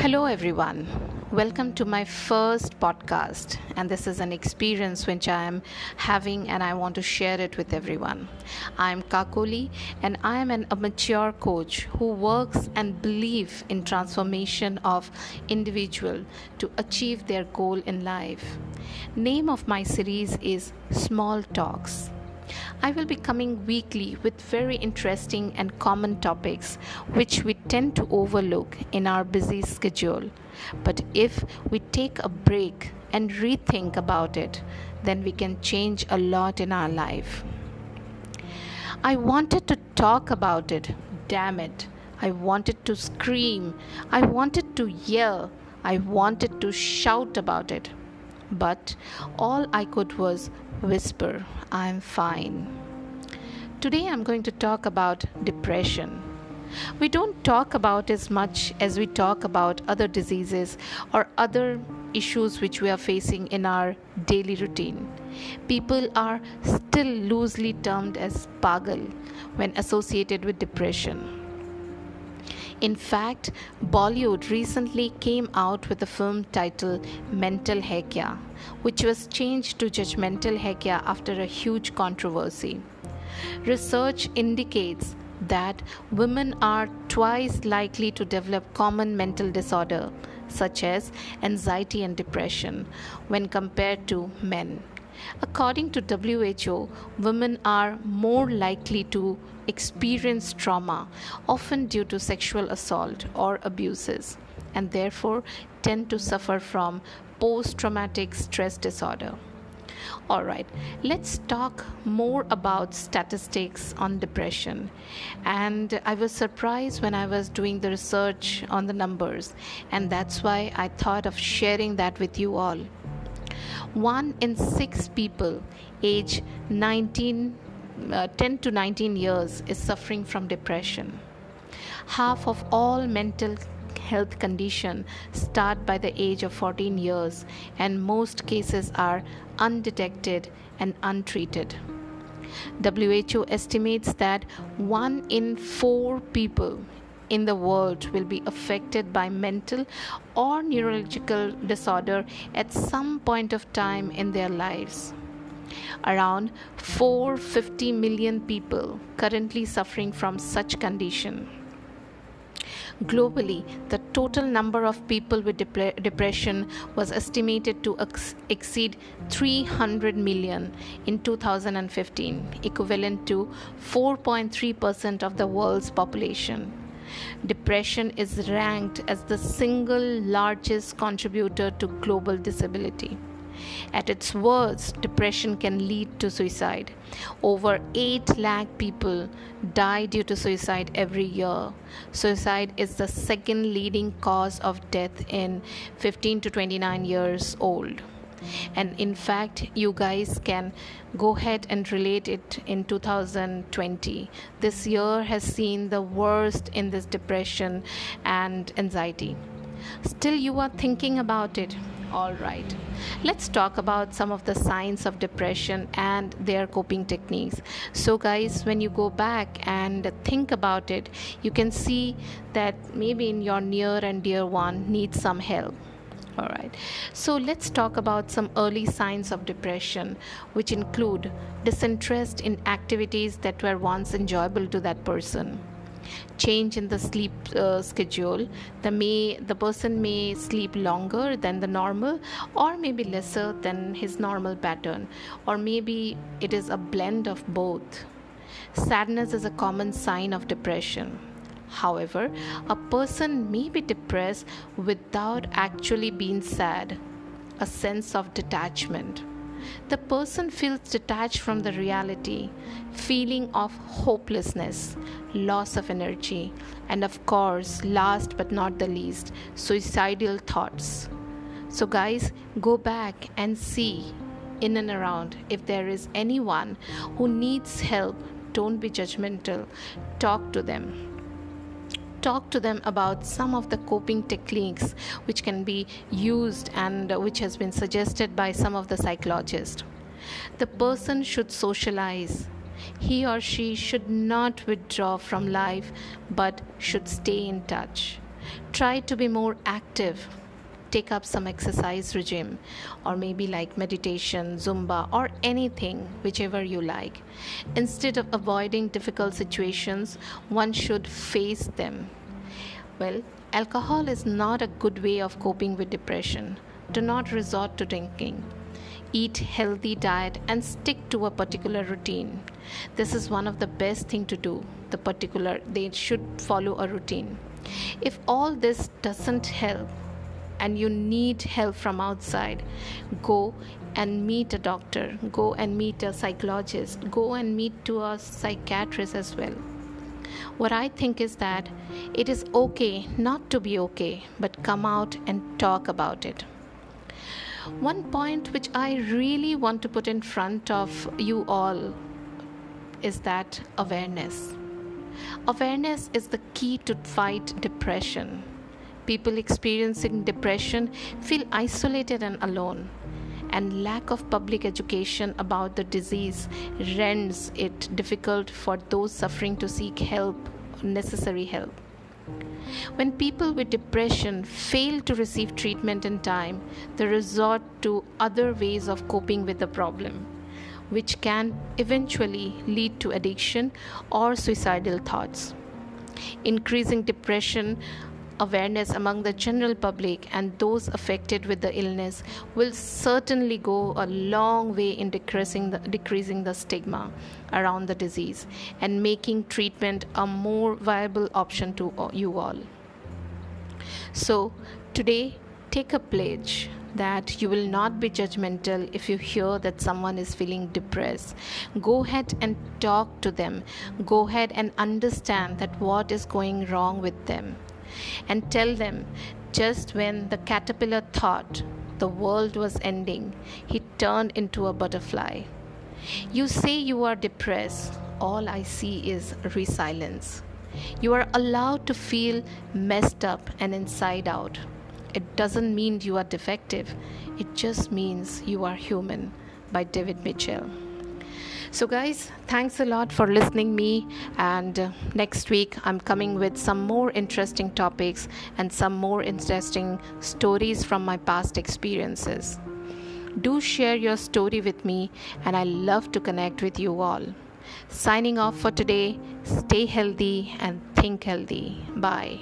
Hello, everyone. Welcome to my first podcast. And this is an experience which I am having, and I want to share it with everyone. I am Kakoli, and I am an, a mature coach who works and believes in transformation of individual to achieve their goal in life. Name of my series is Small Talks. I will be coming weekly with very interesting and common topics which we tend to overlook in our busy schedule. But if we take a break and rethink about it, then we can change a lot in our life. I wanted to talk about it, damn it. I wanted to scream. I wanted to yell. I wanted to shout about it. But all I could was whisper, I'm fine. Today I'm going to talk about depression. We don't talk about as much as we talk about other diseases or other issues which we are facing in our daily routine. People are still loosely termed as pagal when associated with depression. In fact, Bollywood recently came out with a film titled Mental Hai which was changed to Judgmental Hai after a huge controversy. Research indicates that women are twice likely to develop common mental disorder such as anxiety and depression when compared to men. According to WHO, women are more likely to experience trauma, often due to sexual assault or abuses, and therefore tend to suffer from post traumatic stress disorder. All right, let's talk more about statistics on depression. And I was surprised when I was doing the research on the numbers, and that's why I thought of sharing that with you all. One in six people age 19, uh, 10 to 19 years is suffering from depression. Half of all mental health condition start by the age of 14 years and most cases are undetected and untreated. WHO estimates that 1 in 4 people in the world will be affected by mental or neurological disorder at some point of time in their lives. Around 450 million people currently suffering from such condition. Globally, the total number of people with dep- depression was estimated to ex- exceed 300 million in 2015, equivalent to 4.3% of the world's population. Depression is ranked as the single largest contributor to global disability. At its worst, depression can lead to suicide. Over 8 lakh people die due to suicide every year. Suicide is the second leading cause of death in 15 to 29 years old and in fact you guys can go ahead and relate it in 2020 this year has seen the worst in this depression and anxiety. Still you are thinking about it. All right. Let's talk about some of the signs of depression and their coping techniques. So guys when you go back and think about it you can see that maybe in your near and dear one needs some help all right, so let's talk about some early signs of depression, which include disinterest in activities that were once enjoyable to that person. Change in the sleep uh, schedule. The may the person may sleep longer than the normal or maybe lesser than his normal pattern or maybe it is a blend of both. Sadness is a common sign of depression However, a person may be depressed without actually being sad, a sense of detachment. The person feels detached from the reality, feeling of hopelessness, loss of energy, and of course, last but not the least, suicidal thoughts. So, guys, go back and see in and around if there is anyone who needs help. Don't be judgmental, talk to them talk to them about some of the coping techniques which can be used and which has been suggested by some of the psychologists. The person should socialize. He or she should not withdraw from life but should stay in touch. try to be more active take up some exercise regime or maybe like meditation, Zumba, or anything, whichever you like. Instead of avoiding difficult situations, one should face them. Well, alcohol is not a good way of coping with depression. Do not resort to drinking. Eat healthy diet and stick to a particular routine. This is one of the best thing to do. The particular they should follow a routine. If all this doesn't help, and you need help from outside, go and meet a doctor, go and meet a psychologist, go and meet to a psychiatrist as well. What I think is that it is okay not to be okay, but come out and talk about it. One point which I really want to put in front of you all is that awareness. Awareness is the key to fight depression people experiencing depression feel isolated and alone and lack of public education about the disease renders it difficult for those suffering to seek help necessary help. When people with depression fail to receive treatment in time they resort to other ways of coping with the problem which can eventually lead to addiction or suicidal thoughts. Increasing depression awareness among the general public and those affected with the illness will certainly go a long way in decreasing the, decreasing the stigma around the disease and making treatment a more viable option to you all. So, today, take a pledge that you will not be judgmental if you hear that someone is feeling depressed. Go ahead and talk to them. Go ahead and understand that what is going wrong with them and tell them just when the caterpillar thought the world was ending, he turned into a butterfly. You say you are depressed, all I see is resilience. You are allowed to feel messed up and inside out. It doesn't mean you are defective, it just means you are human. By David Mitchell so guys thanks a lot for listening me and uh, next week i'm coming with some more interesting topics and some more interesting stories from my past experiences. Do share your story with me and i love to connect with you all. Signing off for today stay healthy and think healthy. Bye